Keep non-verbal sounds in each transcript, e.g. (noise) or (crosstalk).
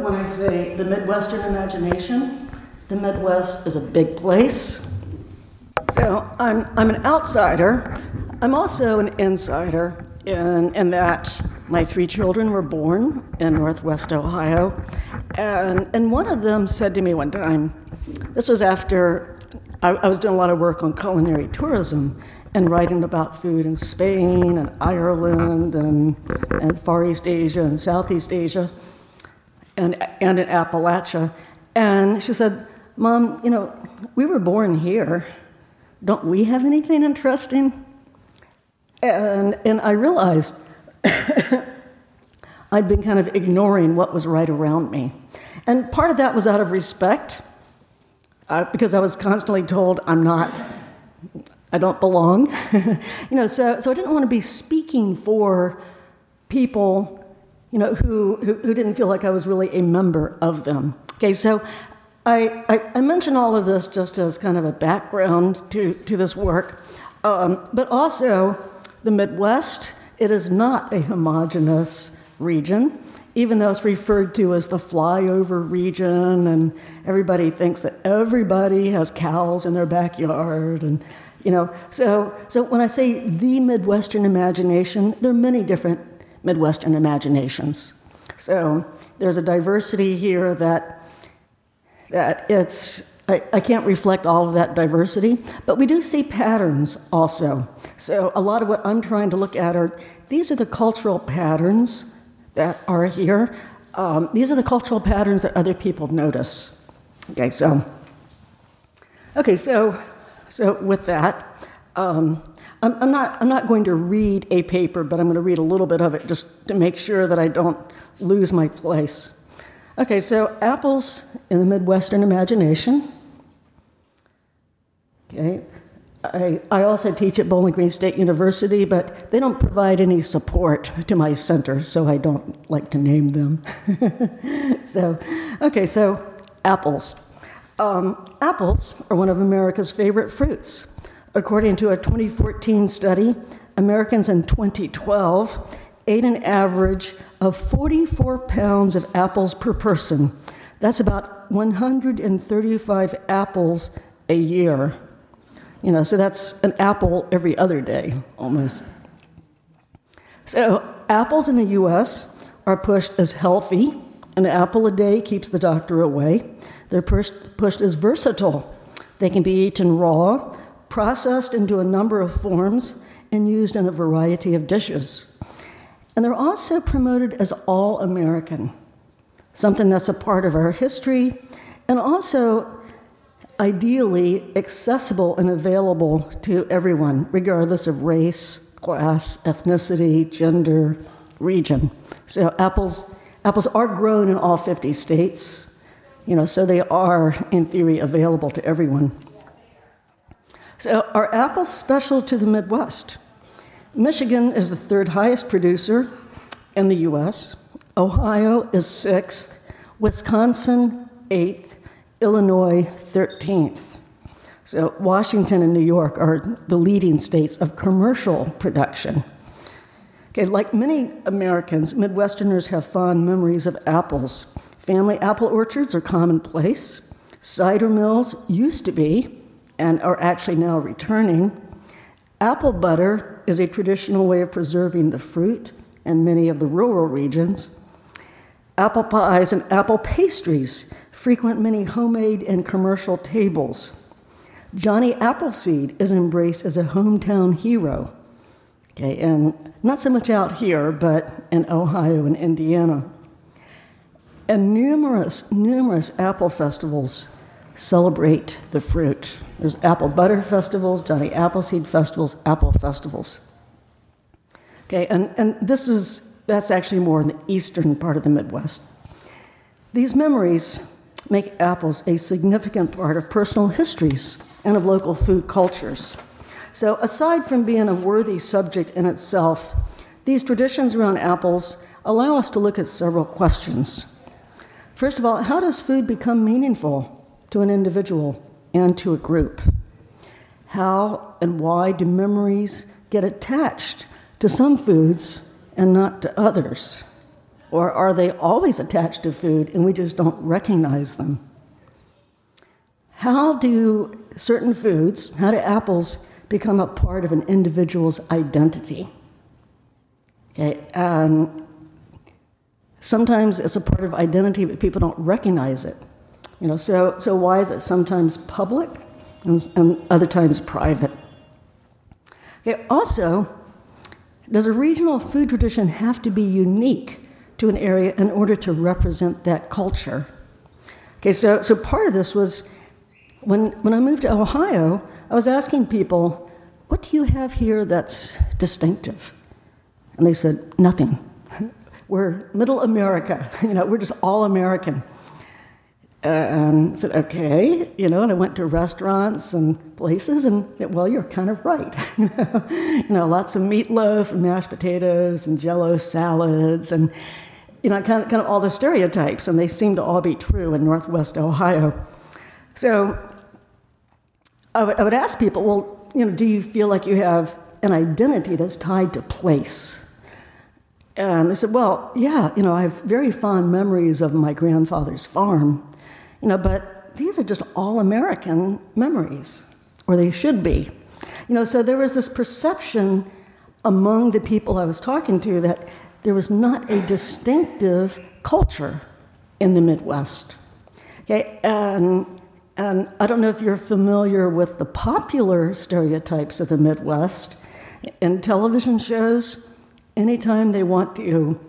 When I say the Midwestern imagination, the Midwest is a big place. So I'm, I'm an outsider. I'm also an insider in, in that my three children were born in Northwest Ohio. And, and one of them said to me one time, this was after I, I was doing a lot of work on culinary tourism and writing about food in Spain and Ireland and, and Far East Asia and Southeast Asia and, and in Appalachia. And she said, Mom, you know, we were born here. Don't we have anything interesting? And, and I realized (coughs) I'd been kind of ignoring what was right around me. And part of that was out of respect, uh, because I was constantly told I'm not, I don't belong. (laughs) you know, so, so I didn't want to be speaking for people, you know, who, who, who didn't feel like I was really a member of them. Okay, so I, I, I mention all of this just as kind of a background to, to this work, um, but also the Midwest, it is not a homogenous region, even though it's referred to as the flyover region, and everybody thinks that everybody has cows in their backyard, and you know. So, so when I say the Midwestern imagination, there are many different Midwestern imaginations. So there's a diversity here that that it's I, I, can't reflect all of that diversity, but we do see patterns also. So, a lot of what I'm trying to look at are these are the cultural patterns that are here. Um, these are the cultural patterns that other people notice. Okay, so, okay, so, so with that, um, I'm, I'm, not, I'm not going to read a paper, but I'm going to read a little bit of it just to make sure that I don't lose my place. Okay, so apples in the Midwestern imagination. Okay. I, I also teach at Bowling Green State University, but they don't provide any support to my center, so I don't like to name them. (laughs) so, okay, so apples. Um, apples are one of America's favorite fruits. According to a 2014 study, Americans in 2012 ate an average of 44 pounds of apples per person. That's about 135 apples a year. You know, so that's an apple every other day almost. So, apples in the US are pushed as healthy. An apple a day keeps the doctor away. They're pushed, pushed as versatile. They can be eaten raw, processed into a number of forms, and used in a variety of dishes. And they're also promoted as all American, something that's a part of our history, and also ideally accessible and available to everyone, regardless of race, class, ethnicity, gender, region. So apples, apples are grown in all 50 states, you know, so they are, in theory, available to everyone. So are apples special to the Midwest? Michigan is the third highest producer in the US. Ohio is sixth. Wisconsin, eighth. Illinois 13th. So, Washington and New York are the leading states of commercial production. Okay, like many Americans, Midwesterners have fond memories of apples. Family apple orchards are commonplace. Cider mills used to be, and are actually now returning. Apple butter is a traditional way of preserving the fruit in many of the rural regions. Apple pies and apple pastries frequent many homemade and commercial tables. Johnny Appleseed is embraced as a hometown hero. Okay, and not so much out here, but in Ohio and Indiana. And numerous, numerous apple festivals celebrate the fruit. There's apple butter festivals, Johnny Appleseed festivals, apple festivals. Okay, and, and this is, that's actually more in the eastern part of the Midwest. These memories make apples a significant part of personal histories and of local food cultures. So, aside from being a worthy subject in itself, these traditions around apples allow us to look at several questions. First of all, how does food become meaningful to an individual and to a group? How and why do memories get attached to some foods and not to others? Or are they always attached to food and we just don't recognize them? How do certain foods, how do apples become a part of an individual's identity? Okay, um, sometimes it's a part of identity, but people don't recognize it. You know, so, so why is it sometimes public and, and other times private? Okay, also, does a regional food tradition have to be unique to an area in order to represent that culture? Okay, so, so part of this was when, when I moved to Ohio, I was asking people, what do you have here that's distinctive? And they said, nothing. (laughs) we're middle America, (laughs) you know, we're just all American. And said, okay, you know, and I went to restaurants and places, and well, you're kind of right. (laughs) you, know, lots of meatloaf and mashed potatoes and jello salads and, you know, kind of, kind of all the stereotypes, and they seem to all be true in Northwest Ohio. So I would, I would ask people, well, you know, do you feel like you have an identity that's tied to place? And they said, well, yeah, you know, I have very fond memories of my grandfather's farm. You know, but these are just all American memories, or they should be. You know, so there was this perception among the people I was talking to that there was not a distinctive culture in the Midwest. Okay, and, and I don't know if you're familiar with the popular stereotypes of the Midwest in television shows. Anytime they want to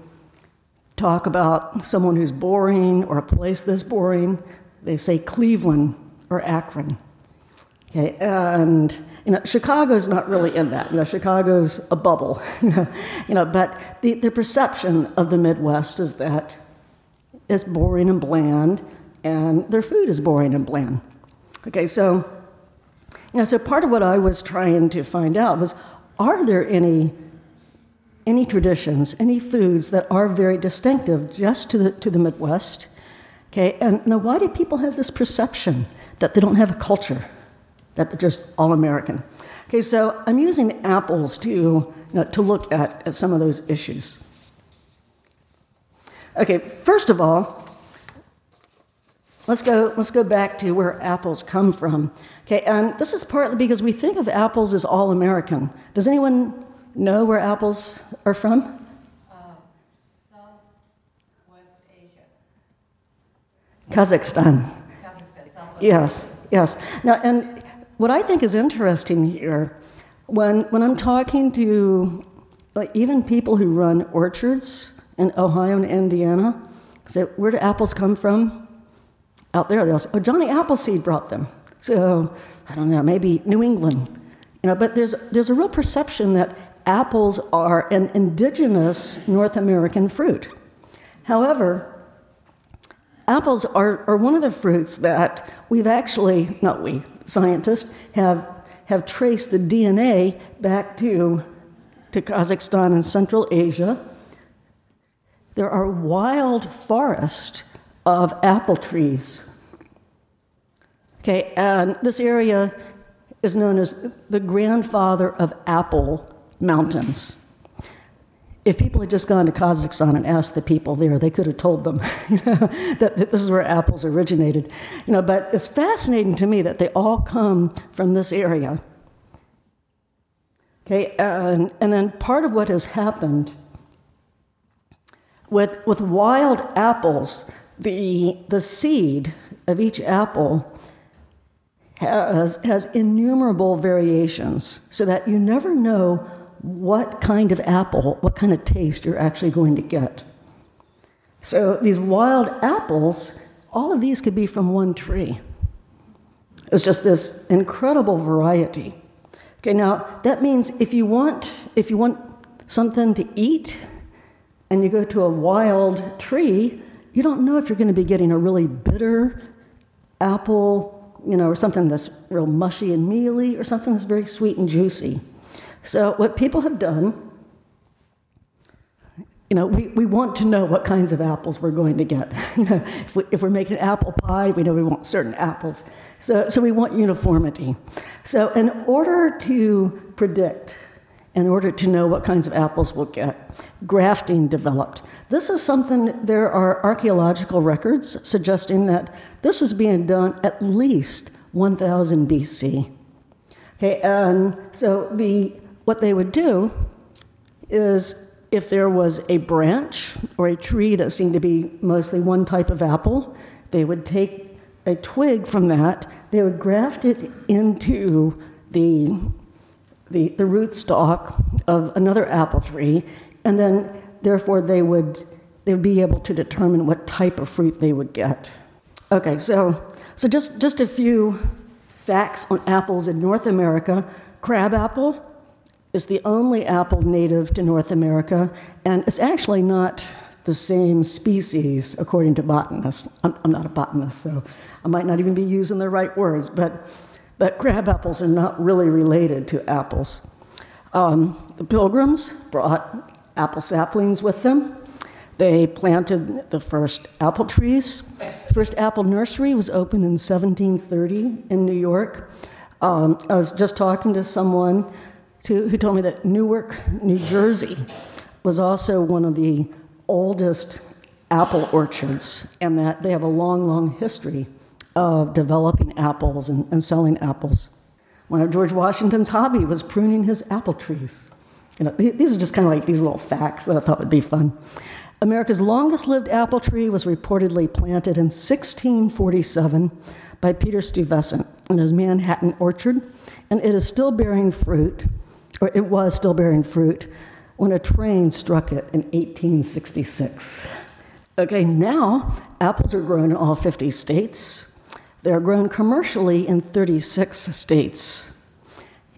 talk about someone who's boring or a place that's boring, they say Cleveland or Akron. Okay, and you know, Chicago's not really in that. You know, Chicago's a bubble. (laughs) you know, but the, the perception of the Midwest is that it's boring and bland, and their food is boring and bland. Okay, so you know, so part of what I was trying to find out was, are there any any traditions, any foods that are very distinctive just to the to the Midwest? Okay, and now why do people have this perception that they don't have a culture, that they're just all American? Okay, so I'm using apples to, you know, to look at, at some of those issues. Okay, first of all, let's go, let's go back to where apples come from. Okay, and this is partly because we think of apples as all American. Does anyone know where apples are from? Uh, Southwest Asia. Kazakhstan. Yes, yes. Now, and what I think is interesting here, when, when I'm talking to like even people who run orchards in Ohio and Indiana, say, where do apples come from? Out there, they'll say, oh, Johnny Appleseed brought them. So, I don't know, maybe New England. You know, but there's, there's a real perception that apples are an indigenous North American fruit. However, apples are, are one of the fruits that we've actually, not we, scientists, have, have traced the DNA back to, to Kazakhstan and Central Asia. There are wild forests of apple trees. Okay, and this area is known as the grandfather of apple mountains. If people had just gone to Kazakhstan and asked the people there, they could have told them (laughs) that, that, this is where apples originated. You know, but it's fascinating to me that they all come from this area. Okay, and, and then part of what has happened with, with wild apples, the, the seed of each apple has, has innumerable variations so that you never know what kind of apple, what kind of taste you're actually going to get. So these wild apples, all of these could be from one tree. It's just this incredible variety. Okay, now that means if you want if you want something to eat and you go to a wild tree, you don't know if you're going to be getting a really bitter apple, you know, or something that's real mushy and mealy, or something that's very sweet and juicy. So, what people have done, you know, we, we want to know what kinds of apples we're going to get. (laughs) you know, if, we, if we're making apple pie, we know we want certain apples. So, so we want uniformity. So, in order to predict in order to know what kinds of apples we'll get. Grafting developed. This is something, there are archaeological records suggesting that this was being done at least 1000 BC. Okay, and so the, what they would do is if there was a branch or a tree that seemed to be mostly one type of apple, they would take a twig from that, they would graft it into the, the, the rootstock of another apple tree, and then therefore they would, they would be able to determine what type of fruit they would get. Okay, so, so just, just a few facts on apples in North America. Crab apple is the only apple native to North America, and it's actually not the same species, according to botanists. I'm, I'm, not a botanist, so I might not even be using the right words, but, but crab apples are not really related to apples. Um, the pilgrims brought apple saplings with them. They planted the first apple trees. First apple nursery was opened in 1730 in New York. Um, I was just talking to someone who told me that Newark, New Jersey, was also one of the oldest apple orchards, and that they have a long, long history of developing apples and, and selling apples. One of George Washington's hobby was pruning his apple trees. You know, these are just kind of like these little facts that I thought would be fun. America's longest lived apple tree was reportedly planted in 1647 by Peter Stuyvesant in his Manhattan orchard, and it is still bearing fruit, or it was still bearing fruit when a train struck it in 1866. Okay, now apples are grown in all 50 states. They're grown commercially in 36 states.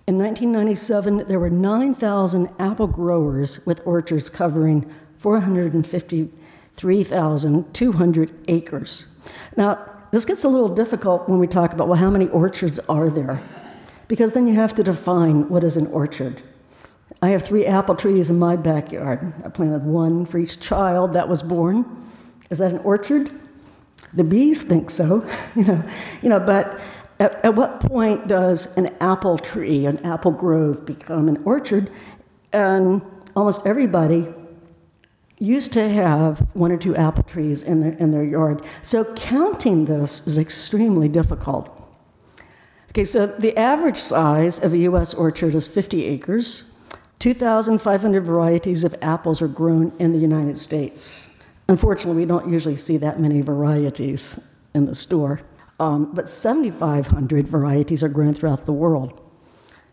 In 1997, there were 9,000 apple growers with orchards covering 453,200 acres. Now, this gets a little difficult when we talk about, well, how many orchards are there? Because then you have to define what is an orchard. I have three apple trees in my backyard. I planted one for each child that was born. Is that an orchard? The bees think so, (laughs) you know. You know, but at, at what point does an apple tree, an apple grove, become an orchard? And almost everybody used to have one or two apple trees in their, in their yard. So counting this is extremely difficult. Okay, so the average size of a U.S. orchard is 50 acres. 2,500 varieties of apples are grown in the United States. Unfortunately, we don't usually see that many varieties in the store, um, but 7,500 varieties are grown throughout the world.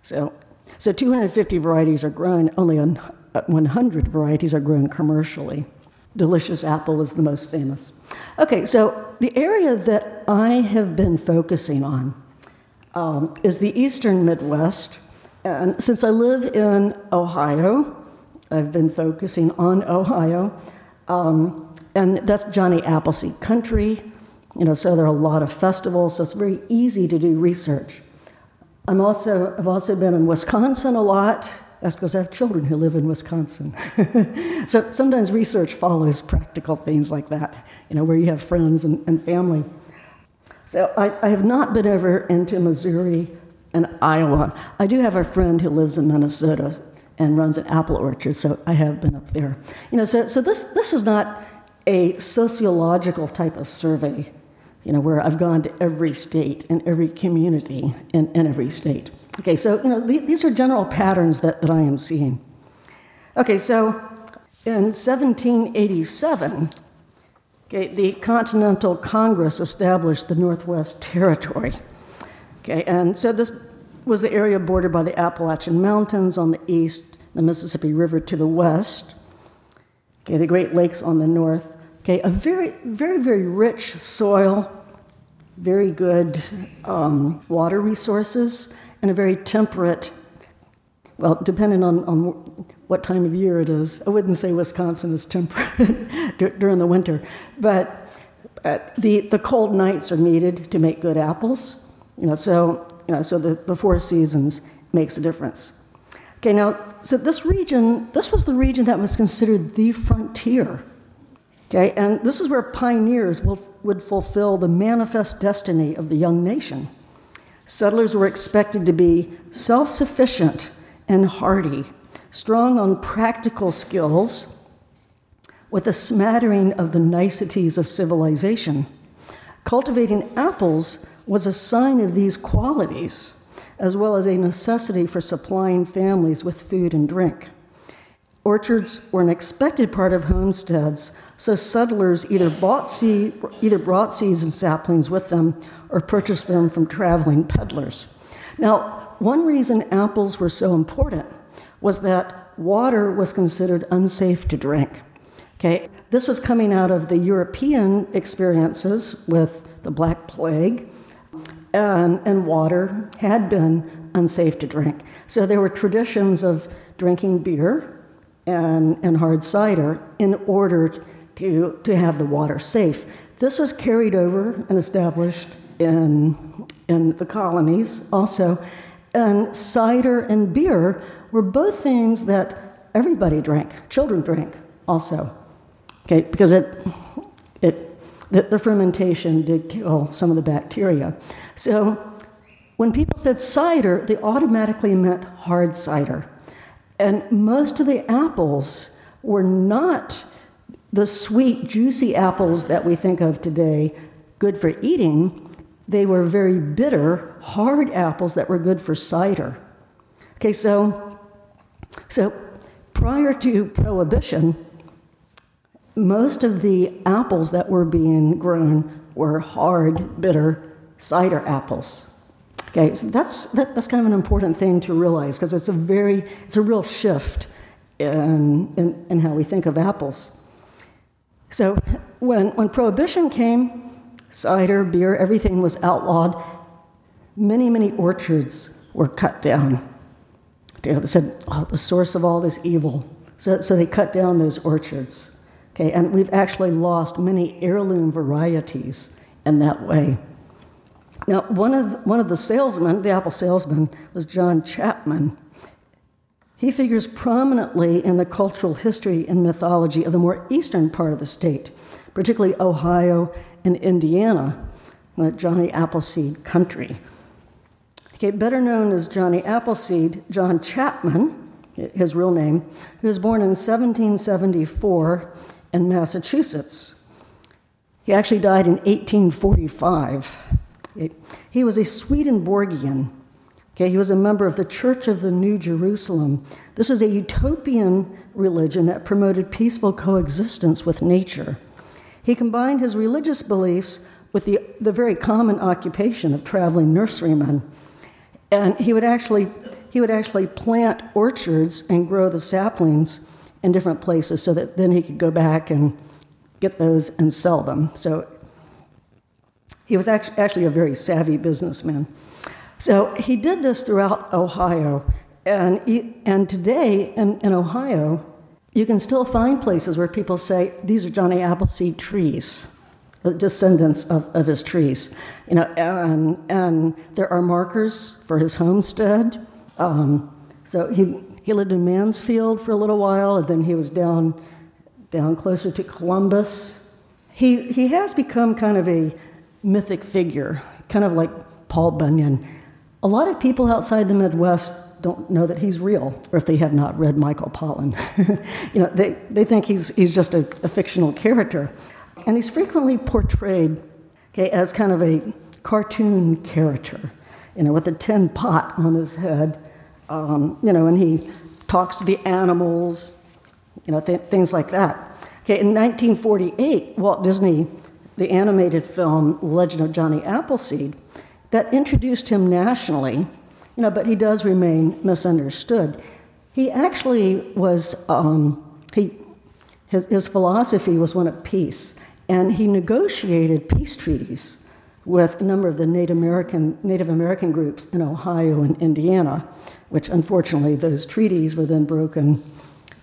So, so 250 varieties are grown, only 100 varieties are grown commercially. Delicious apple is the most famous. Okay, so the area that I have been focusing on um, is the eastern Midwest and since I live in Ohio, I've been focusing on Ohio, um, and that's Johnny Appleseed country. You know, so there are a lot of festivals, so it's very easy to do research. I'm also, I've also been in Wisconsin a lot. That's because I have children who live in Wisconsin. (laughs) so sometimes research follows practical things like that, you know, where you have friends and, and family. So I, I have not been ever into Missouri and Iowa. I do have a friend who lives in Minnesota and runs an apple orchard, so I have been up there. You know, so, so this, this is not a sociological type of survey, you know, where I've gone to every state and every community in, in every state. Okay, so, you know, th- these are general patterns that, that I am seeing. Okay, so in 1787, okay, the Continental Congress established the Northwest Territory. Okay, and so this was the area bordered by the Appalachian Mountains on the east, the Mississippi River to the west, okay, the Great Lakes on the north. Okay, a very, very, very rich soil, very good um, water resources, and a very temperate, well, depending on, on what time of year it is. I wouldn't say Wisconsin is temperate (laughs) during the winter, but uh, the, the cold nights are needed to make good apples. You know, so, you know, so the, the four seasons makes a difference. Okay, now, so this region, this was the region that was considered the frontier. Okay, and this is where pioneers will, would fulfill the manifest destiny of the young nation. Settlers were expected to be self sufficient and hardy, strong on practical skills, with a smattering of the niceties of civilization. Cultivating apples was a sign of these qualities, as well as a necessity for supplying families with food and drink. Orchards were an expected part of homesteads, so settlers either bought seed, either brought seeds and saplings with them or purchased them from traveling peddlers. Now, one reason apples were so important was that water was considered unsafe to drink. Okay, this was coming out of the European experiences with the Black Plague, and, and water had been unsafe to drink. So there were traditions of drinking beer and, and hard cider in order to, to have the water safe. This was carried over and established in, in the colonies also. And cider and beer were both things that everybody drank, children drank also. Okay, because it, it, the, the fermentation did kill some of the bacteria. So when people said cider, they automatically meant hard cider. And most of the apples were not the sweet, juicy apples that we think of today, good for eating. They were very bitter, hard apples that were good for cider. Okay, so, so prior to Prohibition, most of the apples that were being grown were hard, bitter cider apples. Okay, so that's, that, that's kind of an important thing to realize because it's a very, it's a real shift in, in, in how we think of apples. So when, when Prohibition came, cider, beer, everything was outlawed. Many, many orchards were cut down. They said, oh, the source of all this evil. So, so they cut down those orchards. Okay, and we've actually lost many heirloom varieties in that way. Now, one of, one of the salesmen, the apple salesman, was John Chapman. He figures prominently in the cultural history and mythology of the more eastern part of the state, particularly Ohio and Indiana, the Johnny Appleseed country. Okay, better known as Johnny Appleseed, John Chapman, his real name, who was born in 1774 in Massachusetts. He actually died in 1845. He was a Swedenborgian. Okay, he was a member of the Church of the New Jerusalem. This was a utopian religion that promoted peaceful coexistence with nature. He combined his religious beliefs with the, the very common occupation of traveling nurseryman. And he would actually he would actually plant orchards and grow the saplings in different places so that then he could go back and get those and sell them. So he was actually a very savvy businessman. So he did this throughout Ohio. And, and today in, in Ohio, you can still find places where people say, these are Johnny Appleseed trees, descendants of, of his trees. You know, and, and there are markers for his homestead. Um, so he, he lived in Mansfield for a little while, and then he was down, down closer to Columbus. He, he has become kind of a mythic figure, kind of like Paul Bunyan. A lot of people outside the Midwest don't know that he's real, or if they have not read Michael Pollan. (laughs) you know, they, they think he's, he's just a, a fictional character. And he's frequently portrayed okay, as kind of a cartoon character, you know, with a tin pot on his head, um, you know, and he talks to the animals, you know, th- things like that. Okay, in 1948, Walt Disney the animated film Legend of Johnny Appleseed that introduced him nationally, you know, but he does remain misunderstood. He actually was, um, he, his, his philosophy was one of peace, and he negotiated peace treaties with a number of the Native American, Native American groups in Ohio and Indiana, which unfortunately those treaties were then broken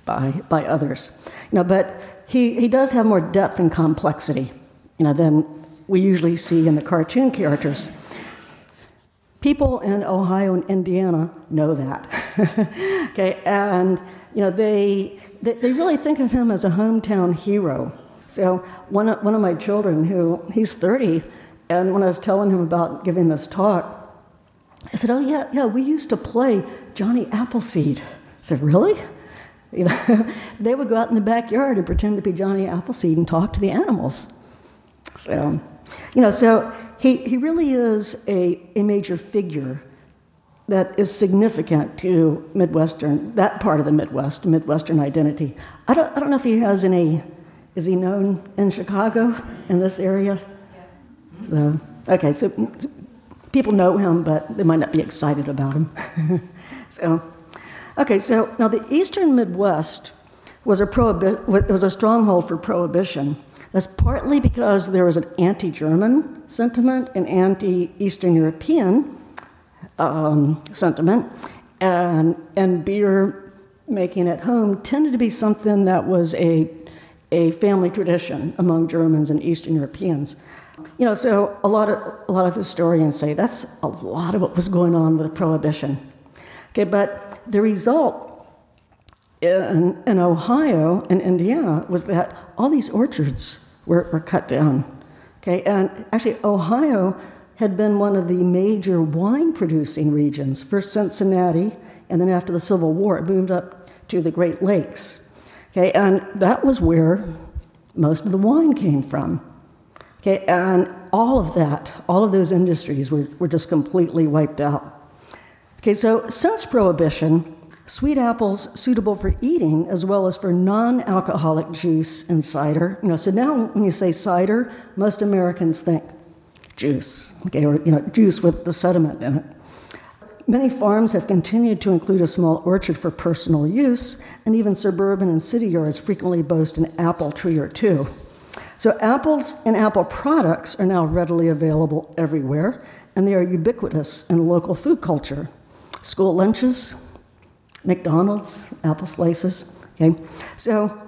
by, by others. You know, but he, he does have more depth and complexity you know, than we usually see in the cartoon characters. People in Ohio and Indiana know that. (laughs) okay, and you know they, they, they really think of him as a hometown hero. So one of, one of my children, who he's 30, and when I was telling him about giving this talk, I said, "Oh yeah, yeah, we used to play Johnny Appleseed." I said, "Really?" You know, (laughs) they would go out in the backyard and pretend to be Johnny Appleseed and talk to the animals. So, you know, so he, he really is a, a major figure that is significant to Midwestern, that part of the Midwest, Midwestern identity. I don't, I don't know if he has any, is he known in Chicago, in this area? So, okay, so people know him, but they might not be excited about him. (laughs) so, okay, so now the Eastern Midwest was a, prohibi- was a stronghold for prohibition. That's partly because there was an anti German sentiment, an anti Eastern European um, sentiment, and, and beer making at home tended to be something that was a, a family tradition among Germans and Eastern Europeans. You know, so a lot of a lot of historians say that's a lot of what was going on with prohibition. Okay, but the result in, in Ohio and Indiana was that all these orchards were, were cut down. Okay, and actually Ohio had been one of the major wine producing regions. First Cincinnati, and then after the Civil War, it moved up to the Great Lakes. Okay, and that was where most of the wine came from. Okay, and all of that, all of those industries were, were just completely wiped out. Okay, so since Prohibition, sweet apples suitable for eating as well as for non-alcoholic juice and cider. You know, so now when you say cider, most Americans think juice, okay, or you know, juice with the sediment in it. Many farms have continued to include a small orchard for personal use, and even suburban and city yards frequently boast an apple tree or two. So, apples and apple products are now readily available everywhere, and they are ubiquitous in local food culture. School lunches, McDonald's, apple slices. Okay? So,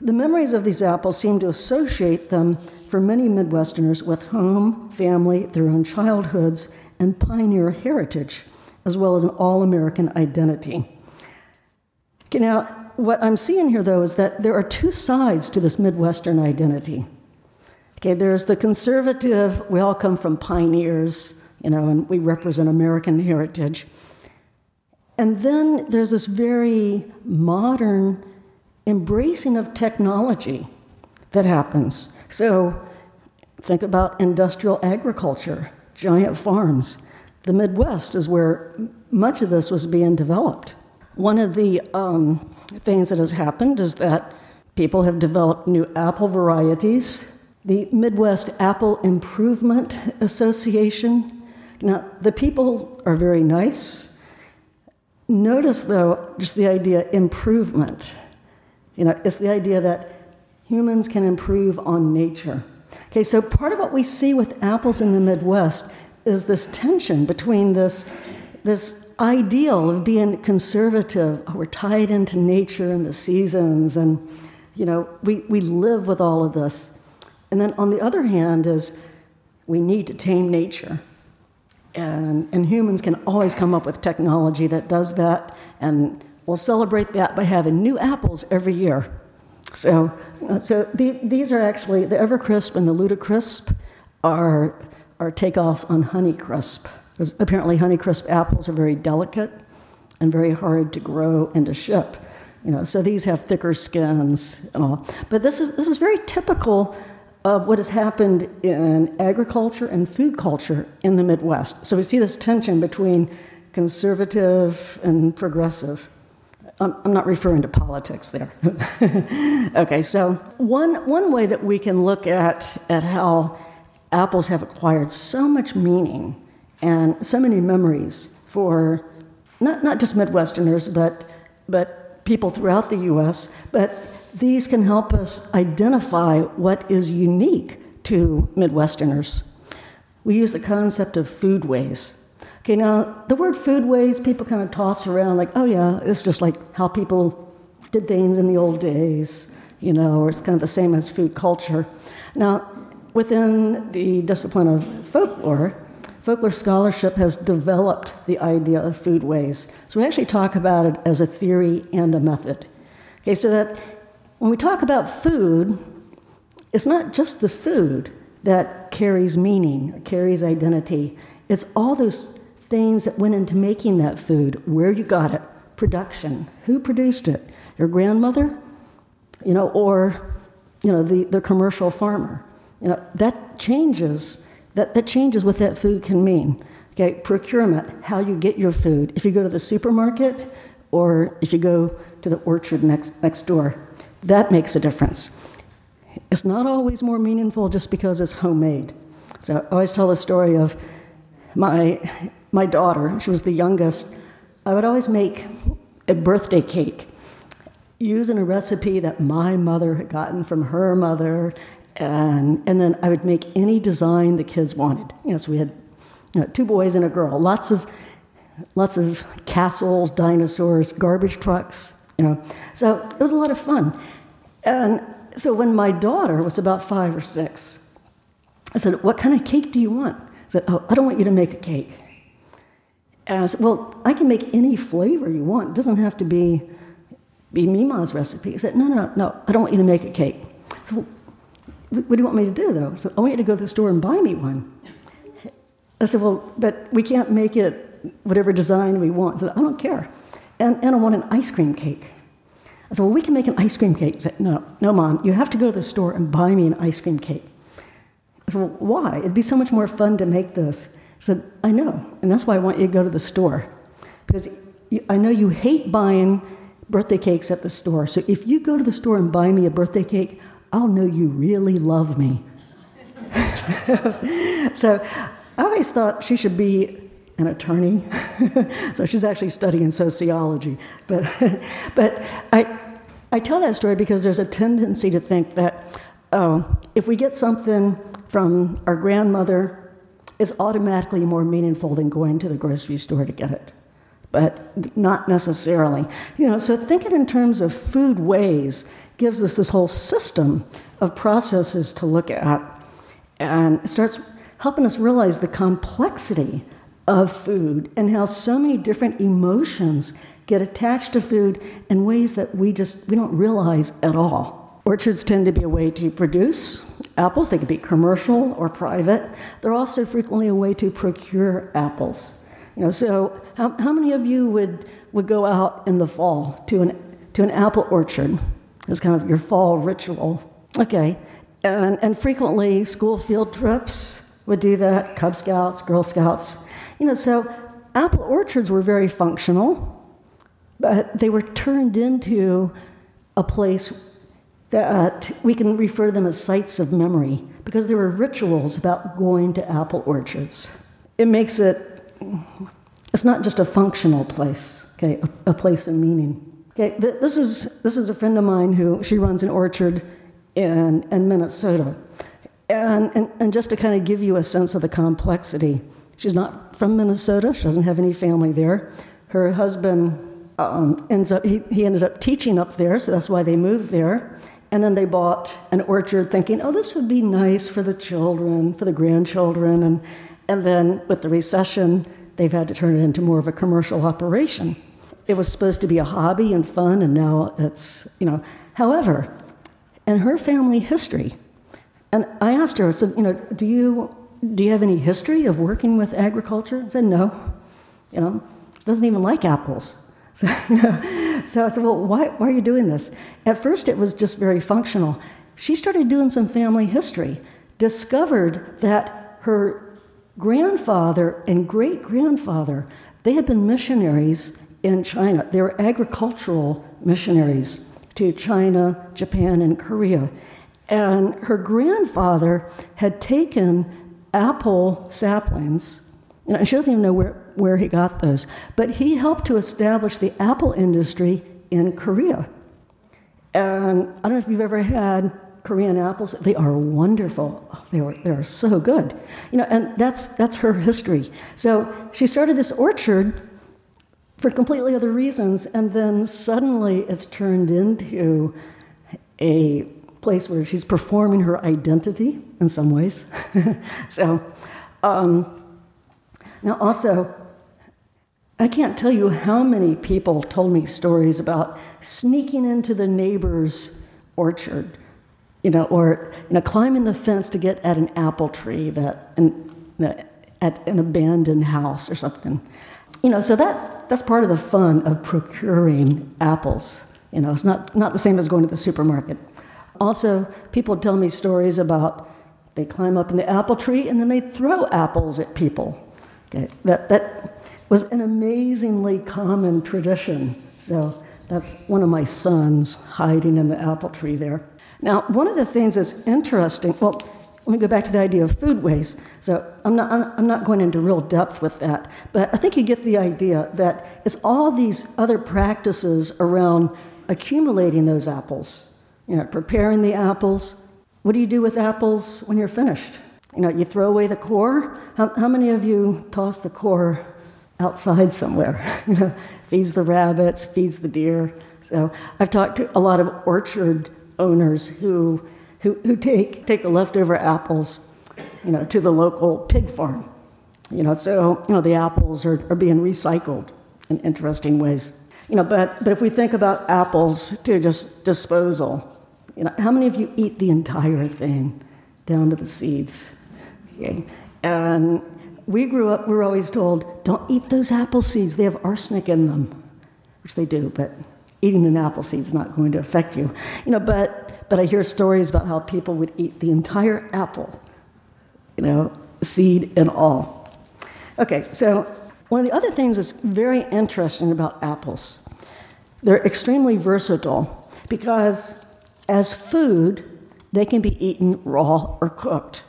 the memories of these apples seem to associate them for many Midwesterners with home, family, their own childhoods, and pioneer heritage, as well as an all American identity. Okay, now, what I'm seeing here, though, is that there are two sides to this Midwestern identity. Okay, there's the conservative, we all come from pioneers, you know, and we represent American heritage. And then there's this very modern embracing of technology that happens. So think about industrial agriculture, giant farms. The Midwest is where much of this was being developed. One of the um, things that has happened is that people have developed new apple varieties. The Midwest Apple Improvement Association. Now, the people are very nice. Notice, though, just the idea improvement. You know, it's the idea that humans can improve on nature. Okay, so part of what we see with apples in the Midwest is this tension between this, this ideal of being conservative. Oh, we're tied into nature and the seasons, and you know, we, we live with all of this. And then on the other hand is we need to tame nature. And, and humans can always come up with technology that does that, and we'll celebrate that by having new apples every year. So, uh, so the, these are actually the Evercrisp and the Ludacrisp are, are takeoffs on Honeycrisp. Because apparently, Honeycrisp apples are very delicate and very hard to grow and to ship. You know, so these have thicker skins and all. But this is, this is very typical of what has happened in agriculture and food culture in the Midwest. So we see this tension between conservative and progressive. I'm not referring to politics there. (laughs) okay, so one, one way that we can look at, at how apples have acquired so much meaning and so many memories for not, not just Midwesterners, but, but people throughout the US, but these can help us identify what is unique to Midwesterners. We use the concept of foodways. Okay, now the word foodways, people kind of toss around like, oh yeah, it's just like how people did things in the old days, you know, or it's kind of the same as food culture. Now, within the discipline of folklore, folklore scholarship has developed the idea of foodways. So we actually talk about it as a theory and a method. Okay, so that when we talk about food, it's not just the food that carries meaning carries identity. It's all those things that went into making that food, where you got it, production. Who produced it? Your grandmother? You know, or, you know, the, the commercial farmer. You know, that changes, that, that changes what that food can mean. Okay, procurement, how you get your food. If you go to the supermarket or if you go to the orchard next, next door, that makes a difference. It's not always more meaningful just because it's homemade. So I always tell the story of my, my daughter, she was the youngest. I would always make a birthday cake using a recipe that my mother had gotten from her mother, and, and then I would make any design the kids wanted. You know, so we had you know, two boys and a girl, lots of, lots of castles, dinosaurs, garbage trucks, you know. So it was a lot of fun. And so when my daughter was about five or six, I said, What kind of cake do you want? I said, Oh, I don't want you to make a cake. And I said, Well, I can make any flavor you want. It doesn't have to be, be Mima's recipe. He said, No, no, no, I don't want you to make a cake. I well, what do you want me to do, though? I said, I want you to go to the store and buy me one. I said, Well, but we can't make it whatever design we want. I said, I don't care. And, and I want an ice cream cake. I said, Well, we can make an ice cream cake. Said, No, no, Mom, you have to go to the store and buy me an ice cream cake. I said, Well, why? It'd be so much more fun to make this. I said, I know, and that's why I want you to go to the store. Because I know you hate buying birthday cakes at the store. So if you go to the store and buy me a birthday cake, I'll know you really love me. (laughs) so I always thought she should be an attorney. (laughs) so she's actually studying sociology. But, (laughs) but I, I tell that story because there's a tendency to think that oh, if we get something from our grandmother, it's automatically more meaningful than going to the grocery store to get it. But not necessarily. You know, so thinking in terms of food ways gives us this whole system of processes to look at. And it starts helping us realize the complexity of food and how so many different emotions get attached to food in ways that we just we don't realize at all. Orchards tend to be a way to produce apples. They could be commercial or private. They're also frequently a way to procure apples. You know, so how, how many of you would, would go out in the fall to an, to an apple orchard? as kind of your fall ritual. Okay. And, and frequently, school field trips would do that, Cub Scouts, Girl Scouts. You know, so apple orchards were very functional but they were turned into a place that we can refer to them as sites of memory because there were rituals about going to apple orchards. It makes it, it's not just a functional place, okay, a, a place of meaning. Okay, th- this is, this is a friend of mine who, she runs an orchard in, in Minnesota. And, and, and just to kind of give you a sense of the complexity, she's not from Minnesota, she doesn't have any family there. Her husband um, ends up, he, he ended up teaching up there, so that's why they moved there. And then they bought an orchard thinking, oh, this would be nice for the children, for the grandchildren. And, and then with the recession, they've had to turn it into more of a commercial operation. It was supposed to be a hobby and fun, and now it's, you know. However, in her family history, and I asked her, I said, you know, do you, do you have any history of working with agriculture? I said, no. You know, doesn't even like apples. (laughs) So, you know, so I said, well, why, why are you doing this? At first, it was just very functional. She started doing some family history, discovered that her grandfather and great grandfather, they had been missionaries in China. They were agricultural missionaries to China, Japan, and Korea. And her grandfather had taken apple saplings, and she doesn't even know where, where he got those. But he helped to establish the apple industry in Korea. And I don't know if you've ever had Korean apples. They are wonderful. They are, they are so good. You know, and that's, that's her history. So she started this orchard for completely other reasons, and then suddenly it's turned into a place where she's performing her identity in some ways. (laughs) so, um, now also, I can't tell you how many people told me stories about sneaking into the neighbor's orchard, you know, or you know, climbing the fence to get at an apple tree that, in, at an abandoned house or something. You know, so that that's part of the fun of procuring apples. You know, it's not, not the same as going to the supermarket. Also, people tell me stories about they climb up in the apple tree and then they throw apples at people. Okay, that, that was an amazingly common tradition. So that's one of my sons hiding in the apple tree there. Now, one of the things that's interesting, well, let me go back to the idea of foodways. So I'm not, I'm not going into real depth with that, but I think you get the idea that it's all these other practices around accumulating those apples, you know, preparing the apples. What do you do with apples when you're finished? You know, you throw away the core. How, how many of you toss the core outside somewhere? (laughs) you know, feeds the rabbits, feeds the deer. So I've talked to a lot of orchard owners who who, who take, take the leftover apples, you know, to the local pig farm. You know, so, you know, the apples are, are being recycled in interesting ways. You know, but, but if we think about apples to just disposal, you know, how many of you eat the entire thing down to the seeds? Okay. And we grew up, we were always told, don't eat those apple seeds, they have arsenic in them, which they do, but eating an apple seed is not going to affect you. You know, but but I hear stories about how people would eat the entire apple, you know, seed and all. Okay, so one of the other things that's very interesting about apples, they're extremely versatile because as food, they can be eaten raw or cooked.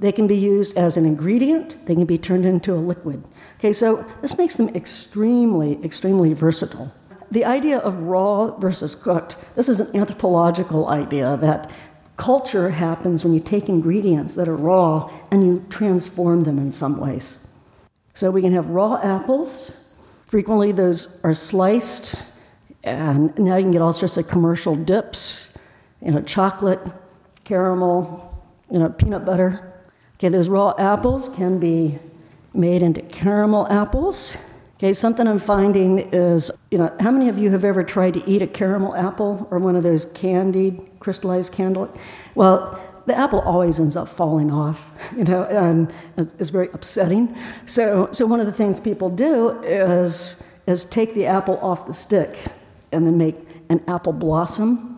They can be used as an ingredient, they can be turned into a liquid. Okay, so this makes them extremely, extremely versatile the idea of raw versus cooked, this is an anthropological idea that culture happens when you take ingredients that are raw and you transform them in some ways. So we can have raw apples. Frequently, those are sliced, and now you can get all sorts of commercial dips, you know, chocolate, caramel, you know, peanut butter. Okay, those raw apples can be made into caramel apples. Okay, something I'm finding is, you know, how many of you have ever tried to eat a caramel apple or one of those candied, crystallized candle? Well, the apple always ends up falling off, (laughs) you know, and it's very upsetting. So, so one of the things people do is, is take the apple off the stick and then make an apple blossom.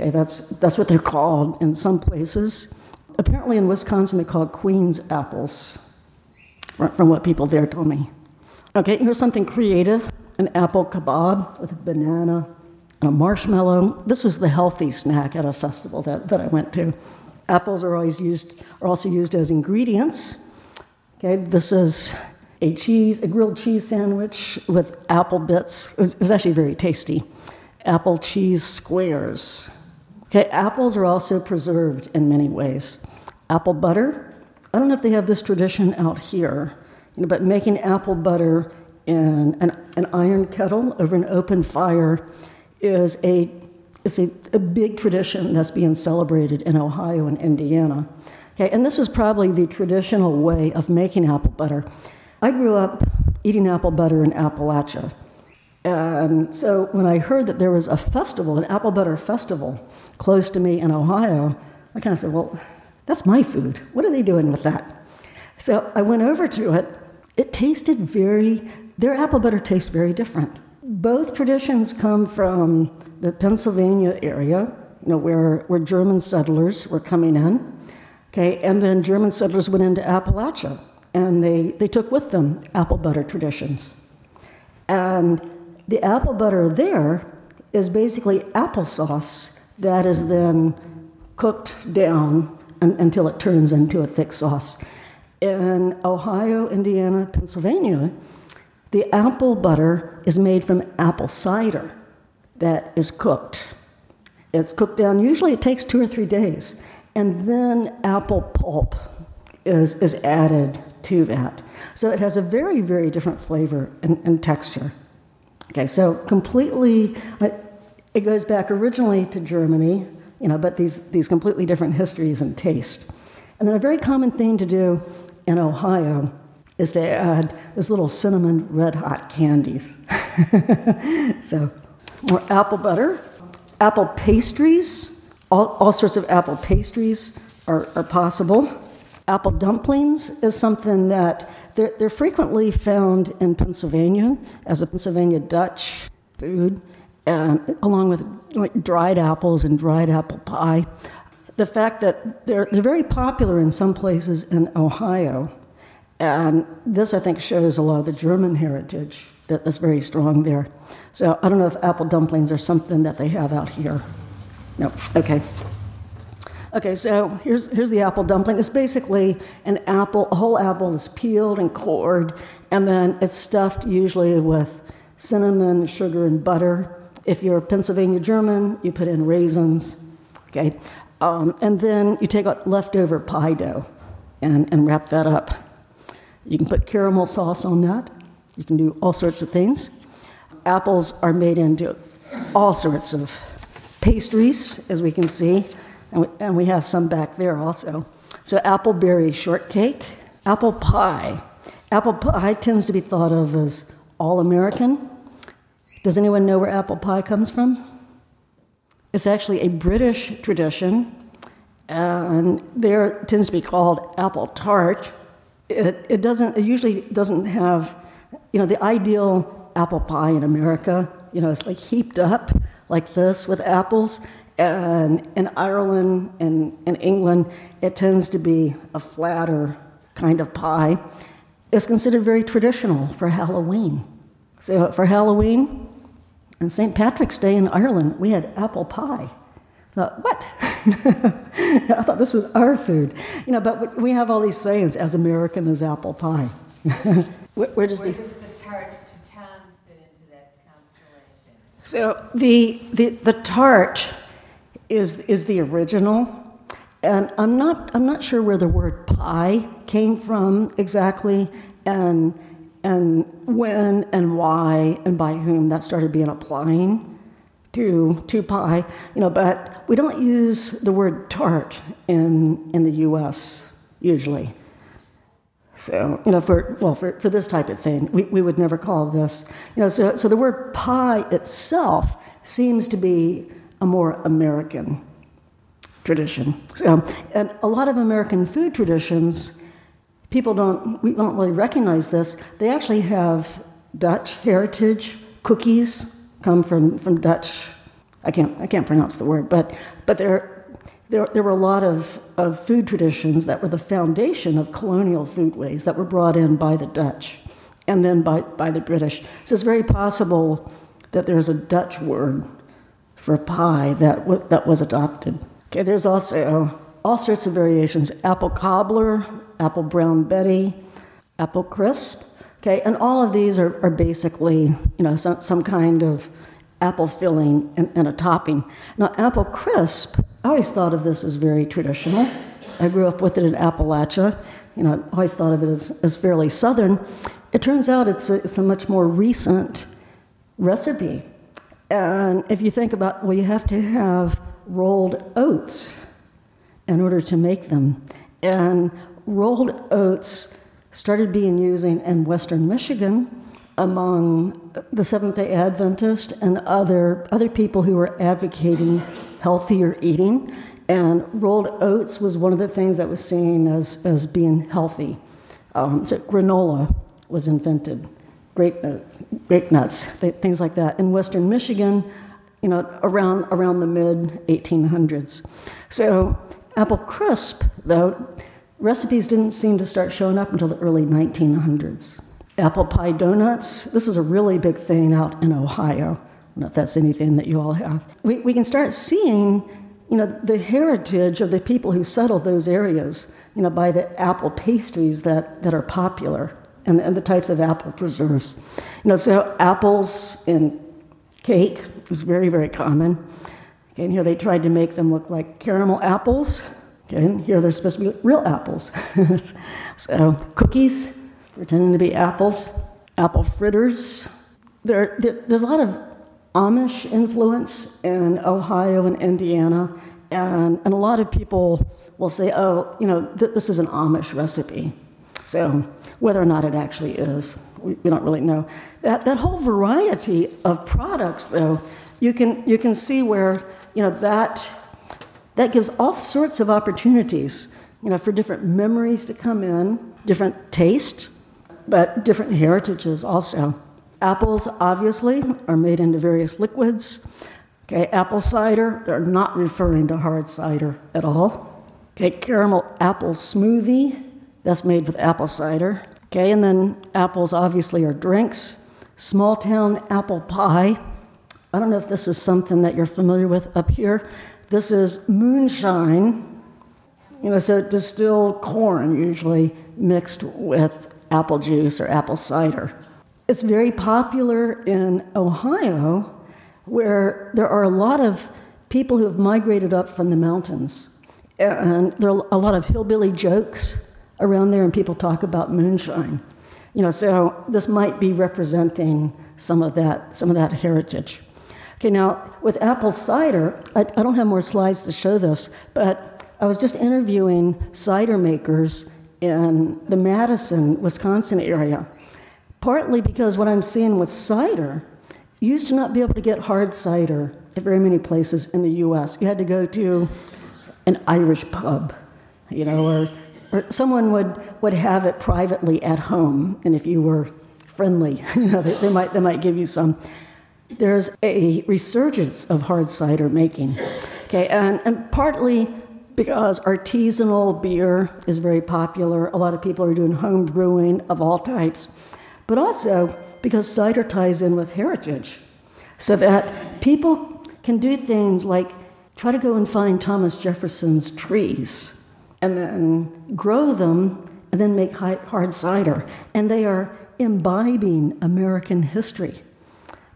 Okay, that's, that's what they're called in some places. Apparently in Wisconsin, they're called Queen's apples, from, what people there told me. Okay, here's something creative an apple kebab with a banana and a marshmallow. This was the healthy snack at a festival that, that I went to. Apples are always used, are also used as ingredients. Okay, this is a cheese, a grilled cheese sandwich with apple bits. It was, it was actually very tasty. Apple cheese squares. Okay, apples are also preserved in many ways. Apple butter. I don't know if they have this tradition out here, you know, but making apple butter in an, an iron kettle over an open fire is a it's a, a big tradition that's being celebrated in Ohio and Indiana. Okay, and this is probably the traditional way of making apple butter. I grew up eating apple butter in Appalachia. And so when I heard that there was a festival, an apple butter festival, close to me in Ohio, I kind of said, well, that's my food. What are they doing with that? So I went over to it, it tasted very, their apple butter tastes very different. Both traditions come from the Pennsylvania area, you know, where, where German settlers were coming in. Okay, and then German settlers went into Appalachia and they, they took with them apple butter traditions. And the apple butter there is basically applesauce that is then cooked down until it turns into a thick sauce. In Ohio, Indiana, Pennsylvania, the apple butter is made from apple cider that is cooked. It's cooked down, usually it takes two or three days, and then apple pulp is, is added to that. So it has a very, very different flavor and, and texture. Okay, so completely, it goes back originally to Germany, you know, but these, these completely different histories and taste. And then a very common thing to do in Ohio is to add those little cinnamon red hot candies. (laughs) so, more apple butter, apple pastries, all, all sorts of apple pastries are, are possible. Apple dumplings is something that they're, they're frequently found in Pennsylvania as a Pennsylvania Dutch food, and along with dried apples and dried apple pie. The fact that they're, they're very popular in some places in Ohio, and this I think shows a lot of the German heritage that is very strong there. So I don't know if apple dumplings are something that they have out here. No, okay. Okay, so here's, here's the apple dumpling. It's basically an apple, a whole apple is peeled and cored, and then it's stuffed usually with cinnamon, sugar, and butter. If you're a Pennsylvania German, you put in raisins. Okay, um, and then you take a leftover pie dough and, and wrap that up. You can put caramel sauce on that. You can do all sorts of things. Apples are made into all sorts of pastries, as we can see and we, and we have some back there also. So, appleberry shortcake, apple pie. Apple pie tends to be thought of as all American. Does anyone know where apple pie comes from? It's actually a British tradition, and there tends to be called apple tart. It, it doesn't. It usually doesn't have, you know, the ideal apple pie in America. You know, it's like heaped up like this with apples, and in Ireland and in England, it tends to be a flatter kind of pie. It's considered very traditional for Halloween. So for Halloween and St. Patrick's Day in Ireland, we had apple pie. I thought, what? (laughs) I thought this was our food. You know, but we have all these sayings, as American as apple pie. (laughs) where, where, does, where the, does the tart tatin fit into that constellation? So the, the, the tart is, is the original. And I'm not, I'm not sure where the word pie came from exactly, and, and when and why and by whom that started being applying to, to pie. You know, but we don't use the word tart in, in the US usually. So, you know, for, well, for, for this type of thing, we, we would never call this. You know, so, so the word pie itself seems to be a more American tradition. So, um, and a lot of American food traditions, people don't, we don't really recognize this. They actually have Dutch heritage. Cookies come from, from Dutch. I can't, I can't pronounce the word, but, but there, there, there were a lot of, of food traditions that were the foundation of colonial foodways that were brought in by the Dutch and then by, by the British. So it's very possible that there's a Dutch word for pie that, w- that was adopted. Okay, there's also all sorts of variations apple cobbler, apple brown Betty, apple crisp. Okay, and all of these are, are basically, you know, some, some kind of apple filling and, and a topping. Now, apple crisp, I always thought of this as very traditional. I grew up with it in Appalachia. You know, I always thought of it as, as fairly southern. It turns out it's a, it's a much more recent recipe. And if you think about, well, you have to have rolled oats in order to make them. And rolled oats started being used in western Michigan among the Seventh day Adventists and other, other people who were advocating healthier eating. And rolled oats was one of the things that was seen as, as being healthy. Um, so granola was invented grape nuts, grape nuts things like that. In western Michigan, you know, around, around the mid 1800s. So, apple crisp, though, recipes didn't seem to start showing up until the early 1900s. Apple pie donuts, this is a really big thing out in Ohio. I don't know if that's anything that you all have. We, we can start seeing you know, the heritage of the people who settled those areas, you know, by the apple pastries that, that are popular and, and the types of apple preserves. You know, so apples in cake is very, very common. Okay, and here they tried to make them look like caramel apples. Okay, and here they're supposed to be real apples. (laughs) so cookies pretending to be apples, apple fritters. There, there, there's a lot of Amish influence in Ohio and Indiana, and, and a lot of people will say, oh, you know, th- this is an Amish recipe. So whether or not it actually is, we, we don't really know. That, that whole variety of products, though, you can, you can see where you know, that, that gives all sorts of opportunities you know, for different memories to come in, different taste, but different heritages also. Apples, obviously, are made into various liquids. Okay, apple cider, they're not referring to hard cider at all. Okay, caramel apple smoothie, that's made with apple cider. Okay, and then apples obviously are drinks. Small town apple pie. I don't know if this is something that you're familiar with up here. This is moonshine. You know, so distilled corn usually mixed with apple juice or apple cider. It's very popular in Ohio, where there are a lot of people who have migrated up from the mountains. And there are a lot of hillbilly jokes around there, and people talk about moonshine. You know, so this might be representing some of that, some of that heritage. Okay, now with apple cider, I, I don't have more slides to show this, but I was just interviewing cider makers in the Madison, Wisconsin area. Partly because what I'm seeing with cider, you used to not be able to get hard cider at very many places in the US. You had to go to an Irish pub, you know, or or someone would, would have it privately at home, and if you were friendly, (laughs) you know, they, they, might, they might give you some. There's a resurgence of hard cider making, okay, and, and partly because artisanal beer is very popular. A lot of people are doing home brewing of all types, but also because cider ties in with heritage, so that people can do things like try to go and find Thomas Jefferson's trees and then grow them and then make hard cider. And they are imbibing American history.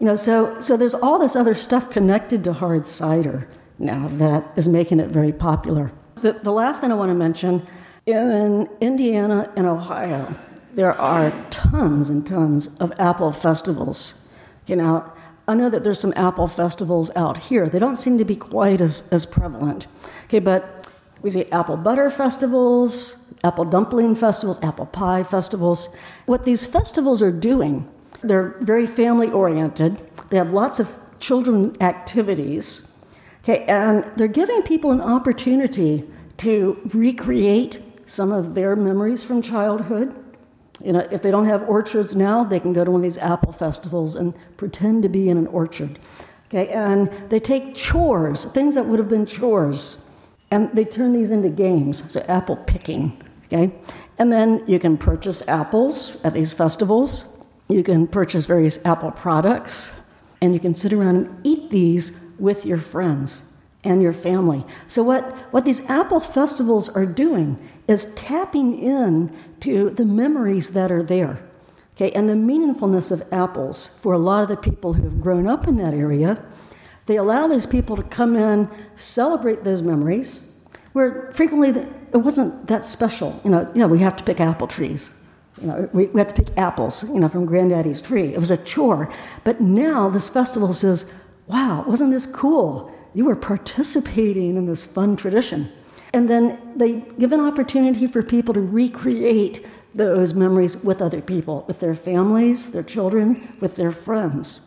You know, so, so there's all this other stuff connected to hard cider now that is making it very popular. The, the last thing I want to mention in Indiana and Ohio, there are tons and tons of apple festivals. You know, I know that there's some apple festivals out here. They don't seem to be quite as, as prevalent. Okay, but we see apple butter festivals, apple dumpling festivals, apple pie festivals. What these festivals are doing, they're very family oriented. They have lots of children activities. Okay, and they're giving people an opportunity to recreate some of their memories from childhood. You know, if they don't have orchards now, they can go to one of these apple festivals and pretend to be in an orchard. Okay, and they take chores, things that would have been chores, and they turn these into games, so apple picking, okay? And then you can purchase apples at these festivals. You can purchase various apple products, and you can sit around and eat these with your friends and your family. So, what, what these apple festivals are doing is tapping in to the memories that are there. Okay, and the meaningfulness of apples for a lot of the people who have grown up in that area they allow these people to come in, celebrate those memories, where frequently it wasn't that special. You know, you know, we have to pick apple trees. You know, we, we have to pick apples, you know, from granddaddy's tree. It was a chore. But now this festival says, wow, wasn't this cool? You were participating in this fun tradition. And then they give an opportunity for people to recreate those memories with other people, with their families, their children, with their friends.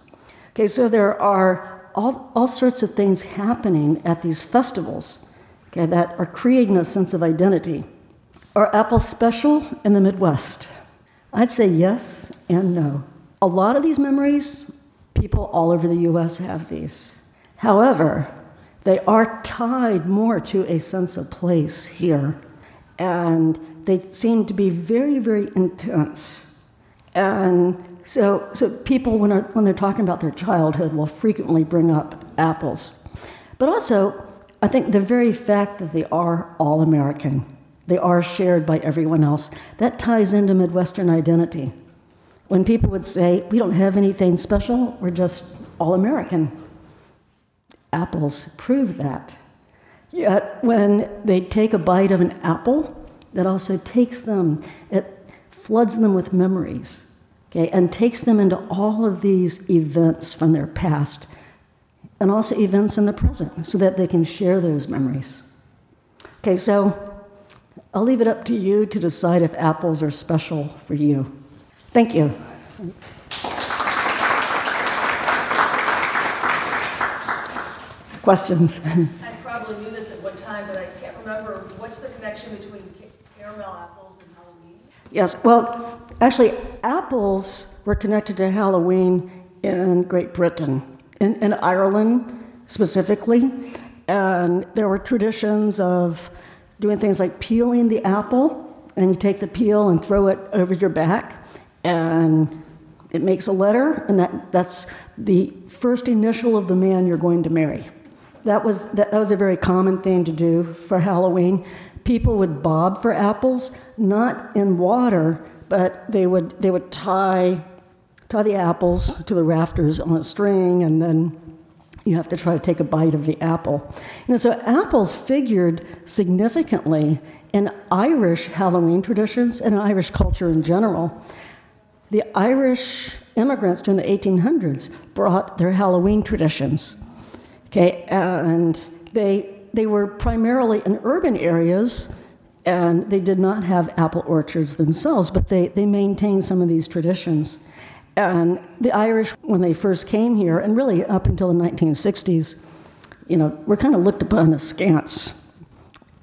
Okay, so there are all, all sorts of things happening at these festivals okay, that are creating a sense of identity. Are apples special in the Midwest? I'd say yes and no. A lot of these memories, people all over the US have these. However, they are tied more to a sense of place here, and they seem to be very, very intense. And so, so people, when, are, when they're talking about their childhood, will frequently bring up apples. But also, I think the very fact that they are all American, they are shared by everyone else, that ties into Midwestern identity. When people would say, We don't have anything special, we're just all American. Apples prove that. Yet, when they take a bite of an apple, that also takes them, it floods them with memories okay, and takes them into all of these events from their past and also events in the present so that they can share those memories. Okay, so I'll leave it up to you to decide if apples are special for you. Thank you. Questions? I probably knew this at one time, but I can't remember what's the connection between caramel apples and Halloween? Yes, well, actually, apples were connected to Halloween in Great Britain, in, in Ireland specifically. And there were traditions of doing things like peeling the apple, and you take the peel and throw it over your back, and it makes a letter, and that, that's the first initial of the man you're going to marry. That was, that, that was a very common thing to do for Halloween. People would bob for apples, not in water, but they would, they would tie, tie the apples to the rafters on a string, and then you have to try to take a bite of the apple. Know, so apples figured significantly in Irish Halloween traditions and in Irish culture in general. The Irish immigrants during the 1800s brought their Halloween traditions. Okay, and they, they were primarily in urban areas and they did not have apple orchards themselves, but they, they maintained some of these traditions. And the Irish, when they first came here, and really up until the 1960s, you know, were kind of looked upon askance.